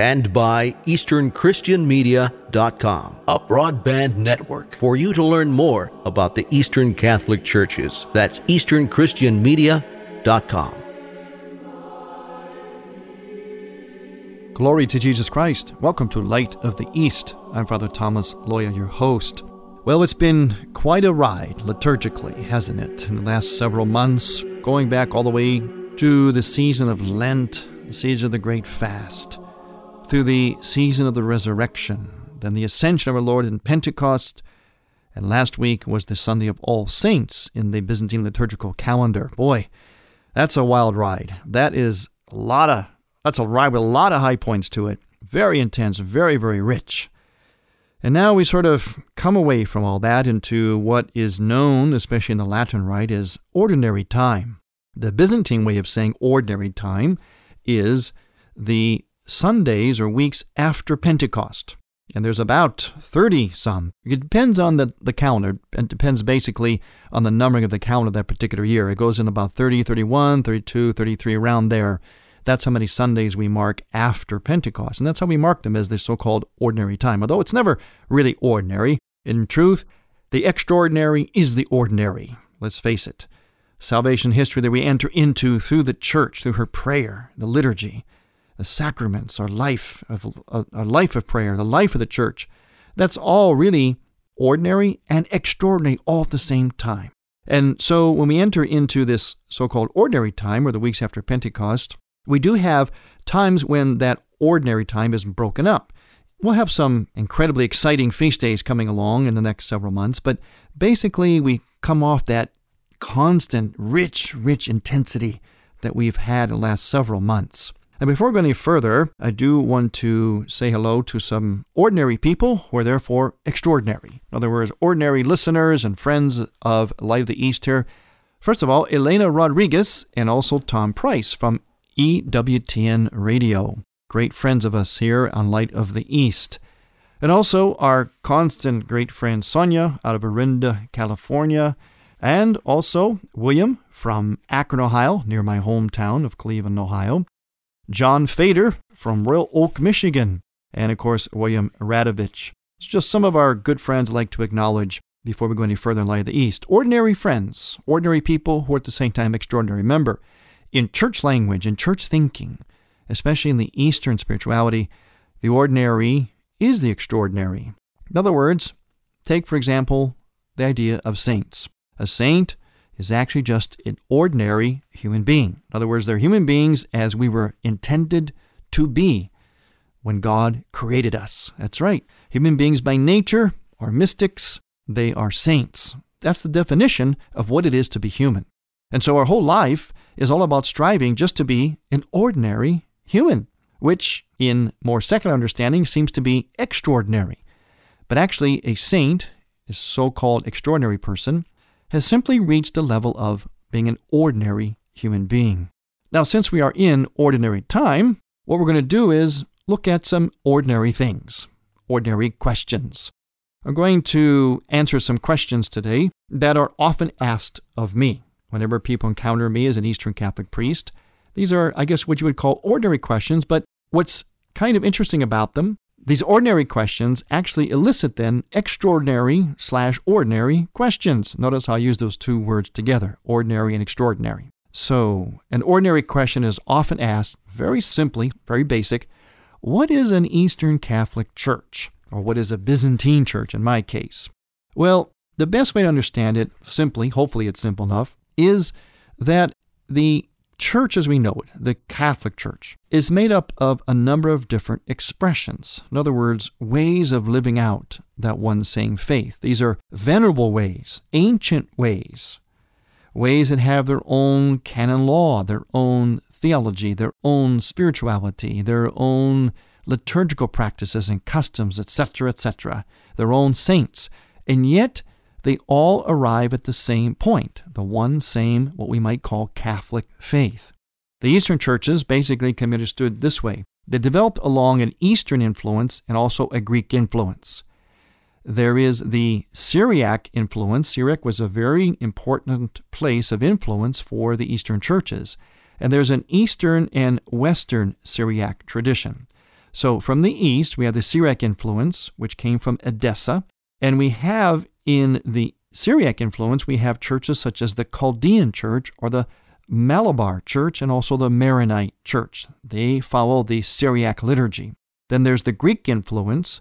and by EasternChristianMedia.com, a broadband network for you to learn more about the Eastern Catholic Churches. That's EasternChristianMedia.com. Glory to Jesus Christ. Welcome to Light of the East. I'm Father Thomas Loya, your host. Well, it's been quite a ride liturgically, hasn't it, in the last several months, going back all the way to the season of Lent, the season of the Great Fast through the season of the resurrection, then the ascension of our Lord in Pentecost, and last week was the Sunday of All Saints in the Byzantine liturgical calendar. Boy, that's a wild ride. That is a lot of that's a ride with a lot of high points to it. Very intense, very, very rich. And now we sort of come away from all that into what is known, especially in the Latin Rite, as ordinary time. The Byzantine way of saying ordinary time is the Sundays or weeks after Pentecost. And there's about 30 some. It depends on the, the calendar. It depends basically on the numbering of the calendar that particular year. It goes in about 30, 31, 32, 33, around there. That's how many Sundays we mark after Pentecost. And that's how we mark them as the so called ordinary time. Although it's never really ordinary. In truth, the extraordinary is the ordinary. Let's face it. Salvation history that we enter into through the church, through her prayer, the liturgy, the sacraments, our life of uh, our life of prayer, the life of the church. That's all really ordinary and extraordinary all at the same time. And so when we enter into this so-called ordinary time or the weeks after Pentecost, we do have times when that ordinary time is broken up. We'll have some incredibly exciting feast days coming along in the next several months, but basically we come off that constant, rich, rich intensity that we've had in the last several months. And before we go any further, I do want to say hello to some ordinary people who are therefore extraordinary. In other words, ordinary listeners and friends of Light of the East here. First of all, Elena Rodriguez and also Tom Price from EWTN Radio. Great friends of us here on Light of the East. And also our constant great friend Sonia out of Orinda, California. And also William from Akron, Ohio, near my hometown of Cleveland, Ohio. John Fader from Royal Oak, Michigan, and of course, William Radovich. It's just some of our good friends like to acknowledge before we go any further in Light of the East. Ordinary friends, ordinary people who are at the same time extraordinary. Remember, in church language and church thinking, especially in the Eastern spirituality, the ordinary is the extraordinary. In other words, take for example the idea of saints. A saint is actually just an ordinary human being. In other words, they're human beings as we were intended to be when God created us. That's right. Human beings by nature are mystics, they are saints. That's the definition of what it is to be human. And so our whole life is all about striving just to be an ordinary human, which in more secular understanding seems to be extraordinary. But actually, a saint, a so called extraordinary person, has simply reached the level of being an ordinary human being. Now, since we are in ordinary time, what we're going to do is look at some ordinary things, ordinary questions. I'm going to answer some questions today that are often asked of me whenever people encounter me as an Eastern Catholic priest. These are, I guess, what you would call ordinary questions, but what's kind of interesting about them these ordinary questions actually elicit then extraordinary slash ordinary questions. Notice how I use those two words together, ordinary and extraordinary. So, an ordinary question is often asked, very simply, very basic, what is an Eastern Catholic Church? or what is a Byzantine church in my case? Well, the best way to understand it, simply, hopefully it's simple enough, is that the church as we know it, the Catholic Church, is made up of a number of different expressions. In other words, ways of living out that one same faith. These are venerable ways, ancient ways, ways that have their own canon law, their own theology, their own spirituality, their own liturgical practices and customs, etc., etc., their own saints. And yet, they all arrive at the same point, the one same, what we might call Catholic faith. The Eastern churches basically can be understood this way they developed along an Eastern influence and also a Greek influence. There is the Syriac influence. Syriac was a very important place of influence for the Eastern churches. And there's an Eastern and Western Syriac tradition. So from the East, we have the Syriac influence, which came from Edessa. And we have in the Syriac influence, we have churches such as the Chaldean Church or the Malabar Church and also the Maronite Church. They follow the Syriac liturgy. Then there's the Greek influence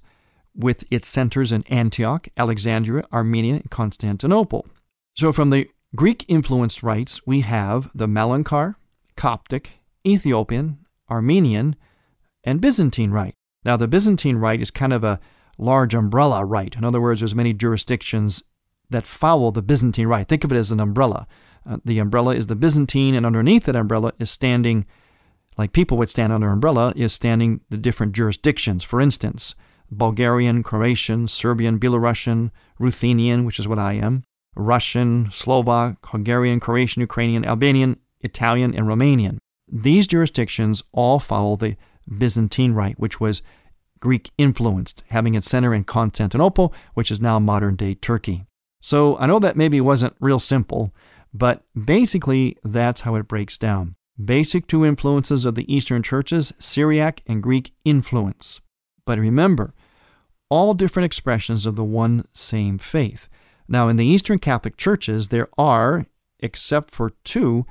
with its centers in Antioch, Alexandria, Armenia, and Constantinople. So from the Greek influenced rites, we have the Malankara, Coptic, Ethiopian, Armenian, and Byzantine rite. Now, the Byzantine rite is kind of a large umbrella rite. In other words, there's many jurisdictions that follow the Byzantine rite. Think of it as an umbrella. Uh, the umbrella is the Byzantine, and underneath that umbrella is standing, like people would stand under umbrella, is standing the different jurisdictions. For instance, Bulgarian, Croatian, Serbian, Belarusian, Ruthenian, which is what I am, Russian, Slovak, Hungarian, Croatian, Ukrainian, Albanian, Italian, and Romanian. These jurisdictions all follow the Byzantine rite, which was Greek influenced, having its center in Constantinople, which is now modern day Turkey. So I know that maybe wasn't real simple, but basically that's how it breaks down. Basic two influences of the Eastern churches Syriac and Greek influence. But remember, all different expressions of the one same faith. Now, in the Eastern Catholic churches, there are, except for two,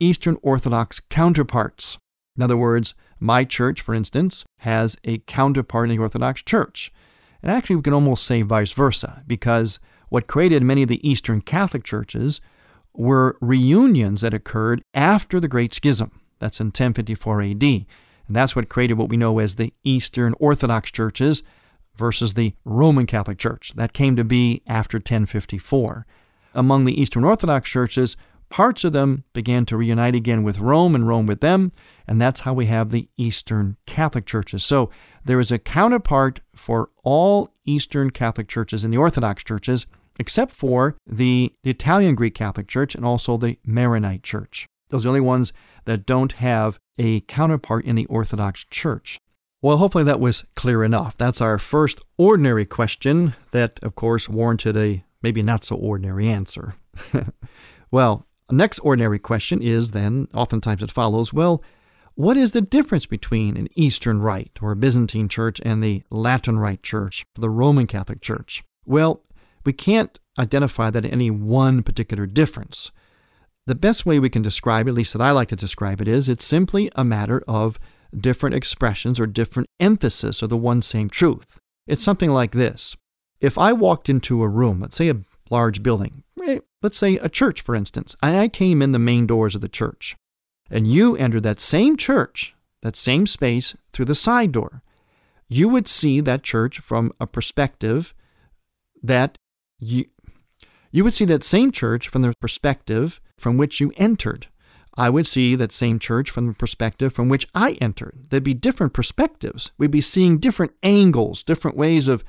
Eastern Orthodox counterparts. In other words, my church, for instance, has a counterpart in the Orthodox Church. And actually, we can almost say vice versa, because what created many of the Eastern Catholic churches were reunions that occurred after the Great Schism. That's in 1054 AD. And that's what created what we know as the Eastern Orthodox churches versus the Roman Catholic Church. That came to be after 1054. Among the Eastern Orthodox churches, Parts of them began to reunite again with Rome and Rome with them, and that's how we have the Eastern Catholic churches. So there is a counterpart for all Eastern Catholic churches and the Orthodox churches, except for the Italian Greek Catholic Church and also the Maronite Church. Those are the only ones that don't have a counterpart in the Orthodox Church. Well, hopefully that was clear enough. That's our first ordinary question that, of course, warranted a maybe not so ordinary answer. well, a next ordinary question is then, oftentimes it follows, well, what is the difference between an Eastern Rite or a Byzantine Church and the Latin Rite Church, the Roman Catholic Church? Well, we can't identify that any one particular difference. The best way we can describe at least that I like to describe it, is it's simply a matter of different expressions or different emphasis of the one same truth. It's something like this. If I walked into a room, let's say a large building, eh, let's say a church, for instance, I came in the main doors of the church, and you entered that same church, that same space, through the side door, you would see that church from a perspective that you you would see that same church from the perspective from which you entered. I would see that same church from the perspective from which I entered. There'd be different perspectives. We'd be seeing different angles, different ways of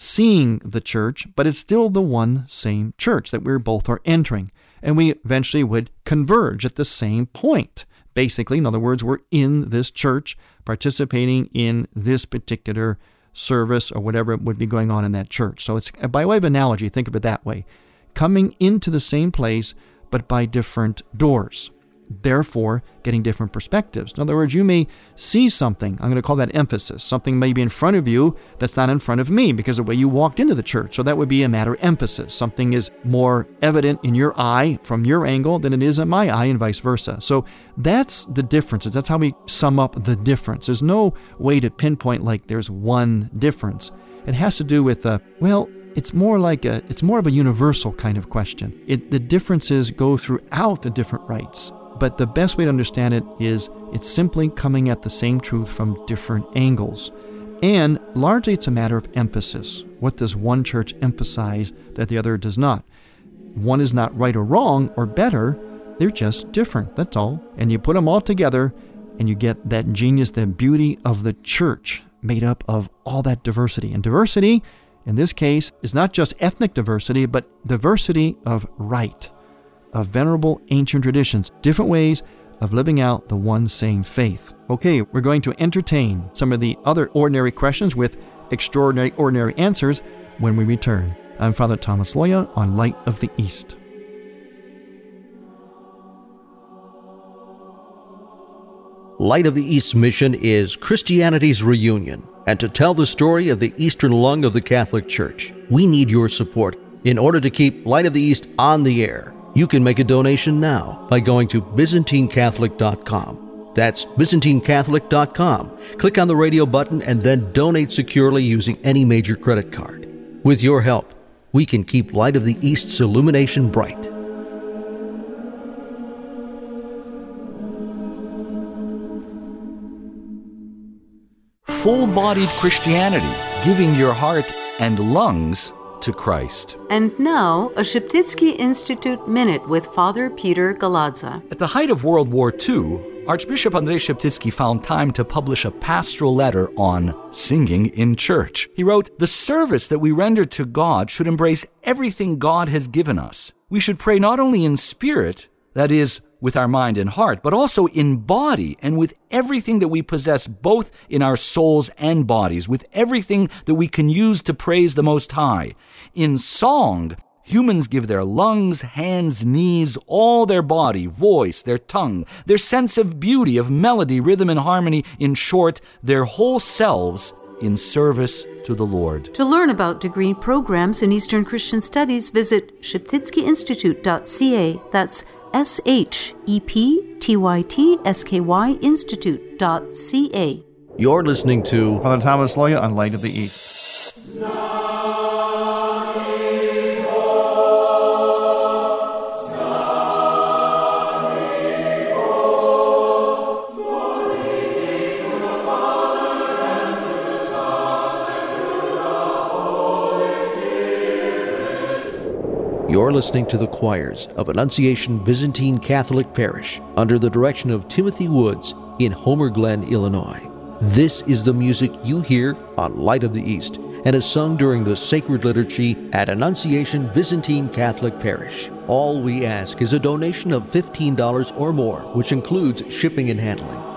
seeing the church, but it's still the one same church that we both are entering. And we eventually would converge at the same point. Basically, in other words, we're in this church participating in this particular service or whatever would be going on in that church. So it's by way of analogy, think of it that way. Coming into the same place, but by different doors therefore getting different perspectives. In other words, you may see something, I'm going to call that emphasis. Something may be in front of you that's not in front of me because of the way you walked into the church. So that would be a matter of emphasis. Something is more evident in your eye from your angle than it is in my eye, and vice versa. So that's the differences. That's how we sum up the difference. There's no way to pinpoint like there's one difference. It has to do with, uh, well, it's more like a, it's more of a universal kind of question. It, the differences go throughout the different rites, but the best way to understand it is it's simply coming at the same truth from different angles. And largely it's a matter of emphasis. What does one church emphasize that the other does not? One is not right or wrong or better, they're just different, that's all. And you put them all together and you get that genius, that beauty of the church made up of all that diversity. And diversity, in this case, is not just ethnic diversity, but diversity of rite, of venerable ancient traditions, different ways of living out the one same faith. Okay, we're going to entertain some of the other ordinary questions with extraordinary ordinary answers when we return. I'm Father Thomas Loya on Light of the East. Light of the East mission is Christianity's reunion. And to tell the story of the Eastern lung of the Catholic Church, we need your support in order to keep Light of the East on the air. You can make a donation now by going to ByzantineCatholic.com. That's ByzantineCatholic.com. Click on the radio button and then donate securely using any major credit card. With your help, we can keep Light of the East's illumination bright. full bodied Christianity, giving your heart and lungs to Christ. And now, a Sheptytsky Institute Minute with Father Peter Galadza. At the height of World War II, Archbishop Andrei Sheptytsky found time to publish a pastoral letter on singing in church. He wrote, The service that we render to God should embrace everything God has given us. We should pray not only in spirit, that is, with our mind and heart, but also in body and with everything that we possess, both in our souls and bodies, with everything that we can use to praise the Most High. In song, humans give their lungs, hands, knees, all their body, voice, their tongue, their sense of beauty, of melody, rhythm, and harmony, in short, their whole selves in service to the Lord. To learn about degree programs in Eastern Christian Studies, visit sheptytskyinstitute.ca. That's S H E P T Y T S K Y Institute.ca. You're listening to Father Thomas Loya on Light of the East. You're listening to the choirs of Annunciation Byzantine Catholic Parish under the direction of Timothy Woods in Homer Glen, Illinois. This is the music you hear on Light of the East and is sung during the sacred liturgy at Annunciation Byzantine Catholic Parish. All we ask is a donation of $15 or more, which includes shipping and handling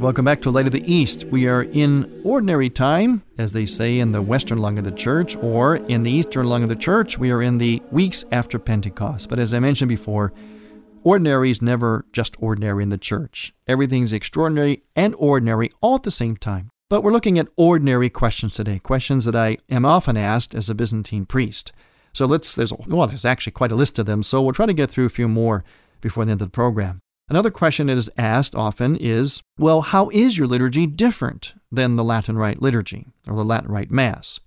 Welcome back to Light of the East. We are in ordinary time, as they say in the western lung of the church, or in the eastern lung of the church, we are in the weeks after Pentecost. But as I mentioned before, ordinary is never just ordinary in the church. Everything's extraordinary and ordinary all at the same time. But we're looking at ordinary questions today, questions that I am often asked as a Byzantine priest. So let's, there's, well, there's actually quite a list of them, so we'll try to get through a few more before the end of the program. Another question that is asked often is, well, how is your liturgy different than the Latin Rite liturgy or the Latin Rite Mass?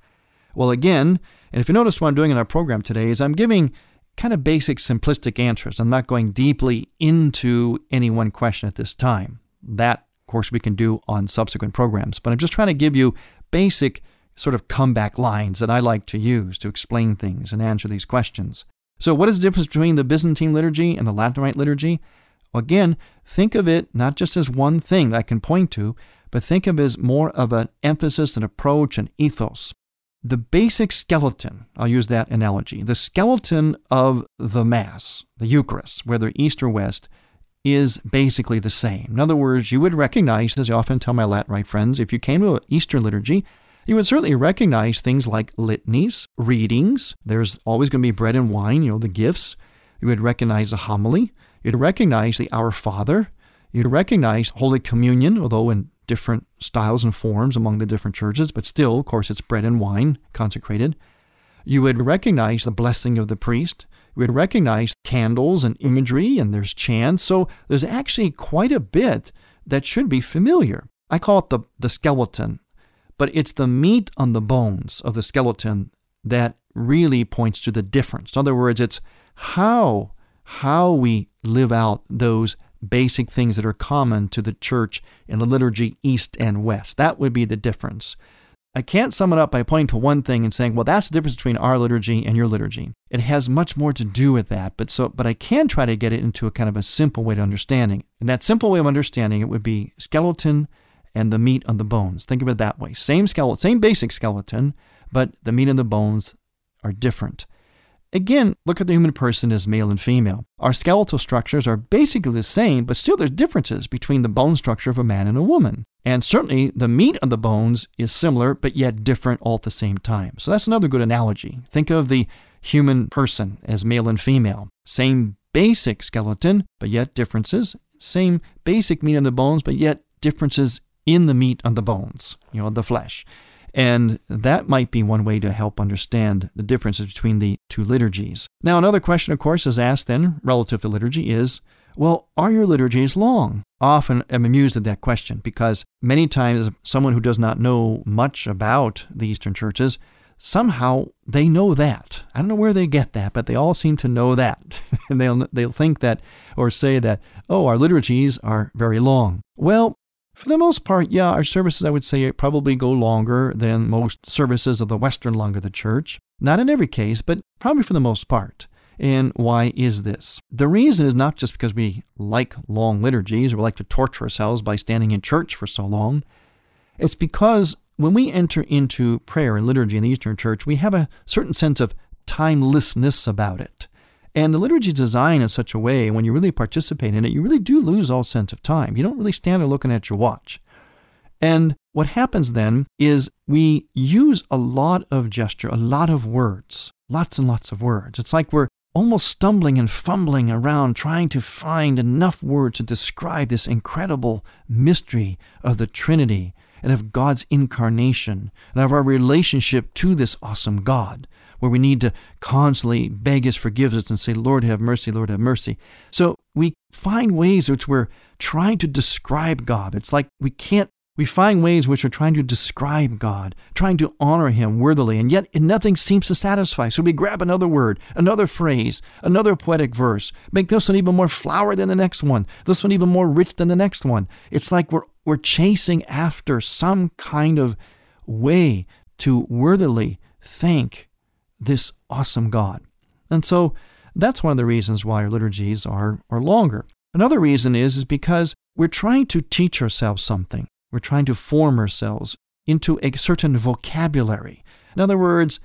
Well, again, and if you notice what I'm doing in our program today is I'm giving kind of basic, simplistic answers. I'm not going deeply into any one question at this time. That, of course, we can do on subsequent programs, but I'm just trying to give you basic sort of comeback lines that I like to use to explain things and answer these questions. So, what is the difference between the Byzantine liturgy and the Latin Rite liturgy? Again, think of it not just as one thing that I can point to, but think of it as more of an emphasis, an approach, an ethos. The basic skeleton, I'll use that analogy, the skeleton of the Mass, the Eucharist, whether East or West, is basically the same. In other words, you would recognize, as I often tell my Latin Rite friends, if you came to an Eastern liturgy, you would certainly recognize things like litanies, readings. There's always going to be bread and wine, you know, the gifts. You would recognize a homily. You'd recognize the Our Father. You'd recognize Holy Communion, although in different styles and forms among the different churches, but still, of course, it's bread and wine consecrated. You would recognize the blessing of the priest. You would recognize candles and imagery, and there's chants. So there's actually quite a bit that should be familiar. I call it the, the skeleton, but it's the meat on the bones of the skeleton that really points to the difference. In other words, it's how how we live out those basic things that are common to the church in the liturgy east and west. That would be the difference. I can't sum it up by pointing to one thing and saying, well, that's the difference between our liturgy and your liturgy. It has much more to do with that, but so but I can try to get it into a kind of a simple way of understanding. And that simple way of understanding it would be skeleton and the meat on the bones. Think of it that way. Same skeleton, same basic skeleton, but the meat and the bones are different. Again, look at the human person as male and female. Our skeletal structures are basically the same, but still there's differences between the bone structure of a man and a woman. And certainly the meat of the bones is similar, but yet different all at the same time. So that's another good analogy. Think of the human person as male and female. Same basic skeleton, but yet differences. Same basic meat on the bones, but yet differences in the meat on the bones, you know, the flesh. And that might be one way to help understand the differences between the two liturgies. Now, another question, of course, is asked then relative to liturgy is well, are your liturgies long? Often I'm amused at that question because many times someone who does not know much about the Eastern churches, somehow they know that. I don't know where they get that, but they all seem to know that. and they'll, they'll think that or say that, oh, our liturgies are very long. Well, for the most part, yeah, our services, I would say, probably go longer than most services of the Western lung of the church. Not in every case, but probably for the most part. And why is this? The reason is not just because we like long liturgies or we like to torture ourselves by standing in church for so long. It's because when we enter into prayer and liturgy in the Eastern Church, we have a certain sense of timelessness about it. And the liturgy is designed in such a way, when you really participate in it, you really do lose all sense of time. You don't really stand there looking at your watch. And what happens then is we use a lot of gesture, a lot of words, lots and lots of words. It's like we're almost stumbling and fumbling around trying to find enough words to describe this incredible mystery of the Trinity and of God's incarnation and of our relationship to this awesome God where we need to constantly beg His forgiveness and say, Lord, have mercy, Lord, have mercy. So we find ways which we're trying to describe God. It's like we can't, we find ways which are trying to describe God, trying to honor Him worthily, and yet nothing seems to satisfy. So we grab another word, another phrase, another poetic verse, make this one even more flowery than the next one, this one even more rich than the next one. It's like we're, we're chasing after some kind of way to worthily thank this awesome God. And so that's one of the reasons why our liturgies are, are longer. Another reason is, is because we're trying to teach ourselves something. We're trying to form ourselves into a certain vocabulary. In other words,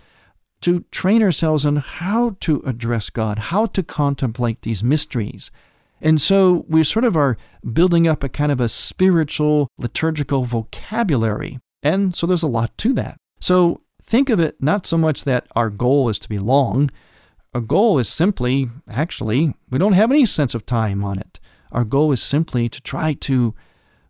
to train ourselves on how to address God, how to contemplate these mysteries. And so we sort of are building up a kind of a spiritual, liturgical vocabulary. And so there's a lot to that. So Think of it not so much that our goal is to be long. Our goal is simply, actually, we don't have any sense of time on it. Our goal is simply to try to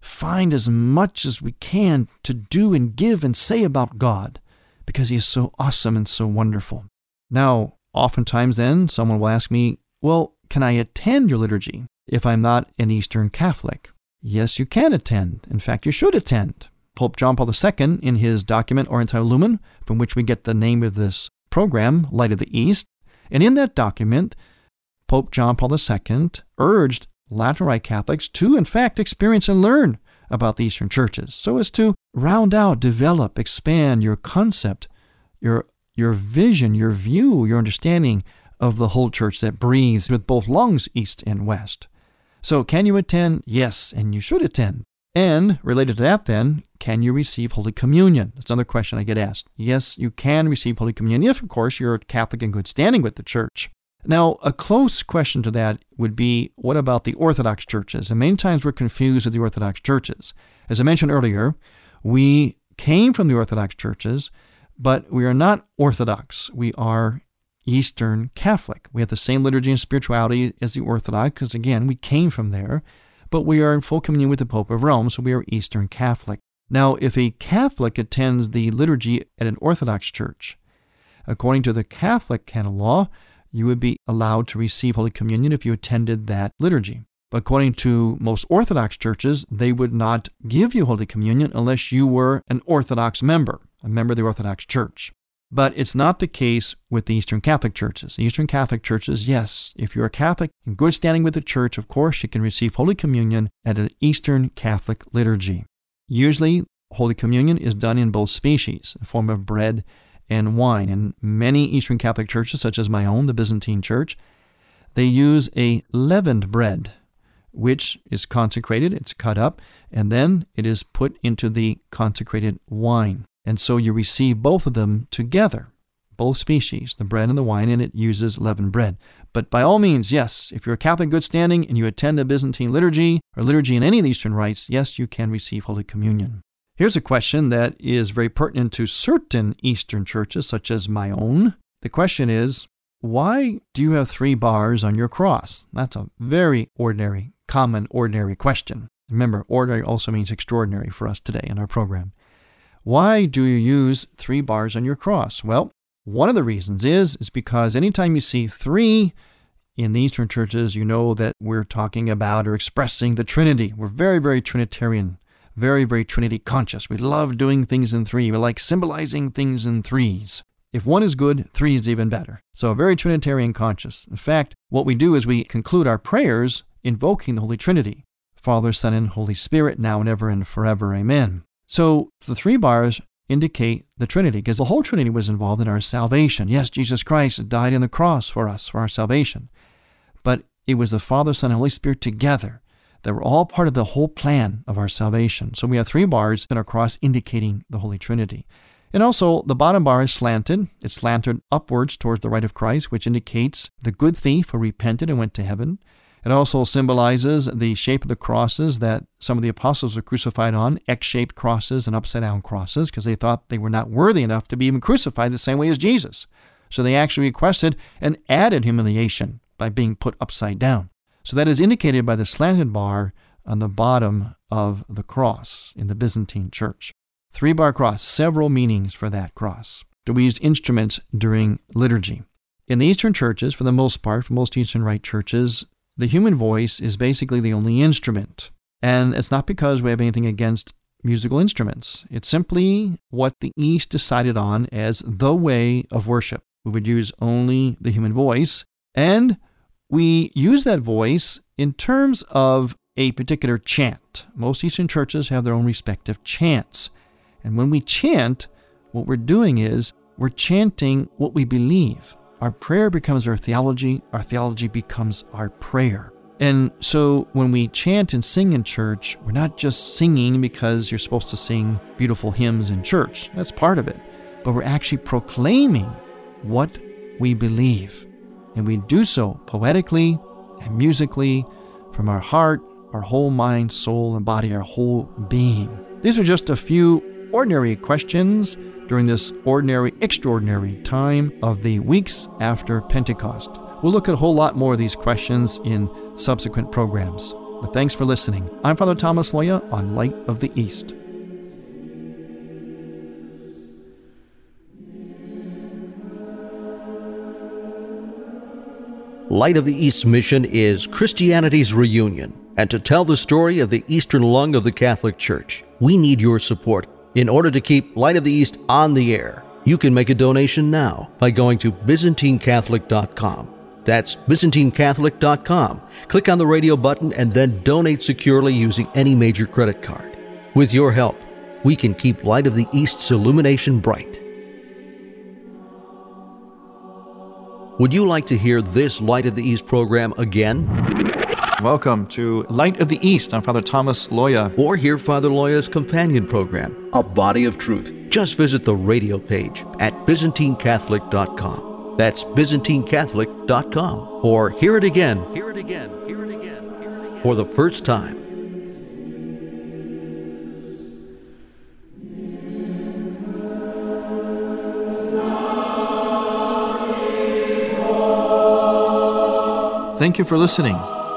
find as much as we can to do and give and say about God because He is so awesome and so wonderful. Now, oftentimes then, someone will ask me, Well, can I attend your liturgy if I'm not an Eastern Catholic? Yes, you can attend. In fact, you should attend. Pope John Paul II, in his document Orientale Lumen, from which we get the name of this program, Light of the East, and in that document, Pope John Paul II urged Latin Rite Catholics to, in fact, experience and learn about the Eastern churches so as to round out, develop, expand your concept, your, your vision, your view, your understanding of the whole church that breathes with both lungs, east and west. So, can you attend? Yes, and you should attend. And related to that, then, can you receive Holy Communion? That's another question I get asked. Yes, you can receive Holy Communion if, of course, you're a Catholic in good standing with the Church. Now, a close question to that would be what about the Orthodox churches? And many times we're confused with the Orthodox churches. As I mentioned earlier, we came from the Orthodox churches, but we are not Orthodox. We are Eastern Catholic. We have the same liturgy and spirituality as the Orthodox, because again, we came from there, but we are in full communion with the Pope of Rome, so we are Eastern Catholic. Now, if a Catholic attends the liturgy at an Orthodox church, according to the Catholic canon law, you would be allowed to receive Holy Communion if you attended that liturgy. But according to most Orthodox churches, they would not give you Holy Communion unless you were an Orthodox member, a member of the Orthodox Church. But it's not the case with the Eastern Catholic churches. The Eastern Catholic churches, yes, if you're a Catholic in good standing with the church, of course, you can receive Holy Communion at an Eastern Catholic liturgy. Usually, Holy Communion is done in both species, in form of bread and wine. And many Eastern Catholic churches, such as my own, the Byzantine Church, they use a leavened bread, which is consecrated, it's cut up, and then it is put into the consecrated wine. And so you receive both of them together, both species, the bread and the wine, and it uses leavened bread. But by all means, yes, if you're a Catholic good standing and you attend a Byzantine liturgy or liturgy in any of the Eastern rites, yes, you can receive Holy Communion. Here's a question that is very pertinent to certain Eastern churches, such as my own. The question is, why do you have three bars on your cross? That's a very ordinary, common, ordinary question. Remember, ordinary also means extraordinary for us today in our program. Why do you use three bars on your cross? Well, one of the reasons is is because anytime you see three in the Eastern churches, you know that we're talking about or expressing the Trinity. We're very, very Trinitarian very, very Trinity conscious. We love doing things in three. We like symbolizing things in threes. If one is good, three is even better. So, very Trinitarian conscious. In fact, what we do is we conclude our prayers invoking the Holy Trinity Father, Son, and Holy Spirit, now and ever and forever. Amen. So, the three bars indicate the Trinity because the whole Trinity was involved in our salvation. Yes, Jesus Christ died on the cross for us, for our salvation. But it was the Father, Son, and Holy Spirit together that were all part of the whole plan of our salvation. So we have three bars in our cross indicating the Holy Trinity. And also, the bottom bar is slanted. It's slanted upwards towards the right of Christ, which indicates the good thief who repented and went to heaven. It also symbolizes the shape of the crosses that some of the apostles were crucified on X shaped crosses and upside down crosses because they thought they were not worthy enough to be even crucified the same way as Jesus. So they actually requested an added humiliation by being put upside down. So that is indicated by the slanted bar on the bottom of the cross in the Byzantine church. Three bar cross, several meanings for that cross. We use instruments during liturgy? In the Eastern churches, for the most part, for most Eastern Rite churches, the human voice is basically the only instrument. And it's not because we have anything against musical instruments. It's simply what the East decided on as the way of worship. We would use only the human voice, and we use that voice in terms of a particular chant. Most Eastern churches have their own respective chants. And when we chant, what we're doing is we're chanting what we believe. Our prayer becomes our theology, our theology becomes our prayer. And so when we chant and sing in church, we're not just singing because you're supposed to sing beautiful hymns in church. That's part of it. But we're actually proclaiming what we believe. And we do so poetically and musically from our heart, our whole mind, soul, and body, our whole being. These are just a few ordinary questions during this ordinary, extraordinary time of the weeks after Pentecost. We'll look at a whole lot more of these questions in subsequent programs. But thanks for listening. I'm Father Thomas Loya on Light of the East. Light of the East mission is Christianity's reunion. And to tell the story of the Eastern lung of the Catholic Church, we need your support in order to keep Light of the East on the air. You can make a donation now by going to ByzantineCatholic.com. That's ByzantineCatholic.com. Click on the radio button and then donate securely using any major credit card. With your help, we can keep Light of the East's illumination bright. Would you like to hear this Light of the East program again? Welcome to Light of the East. I'm Father Thomas Loya. Or hear Father Loya's companion program, A Body of Truth. Just visit the radio page at ByzantineCatholic.com. That's ByzantineCatholic.com. Or hear it again, hear it again, hear it again, hear it again, for the first time. Thank you for listening.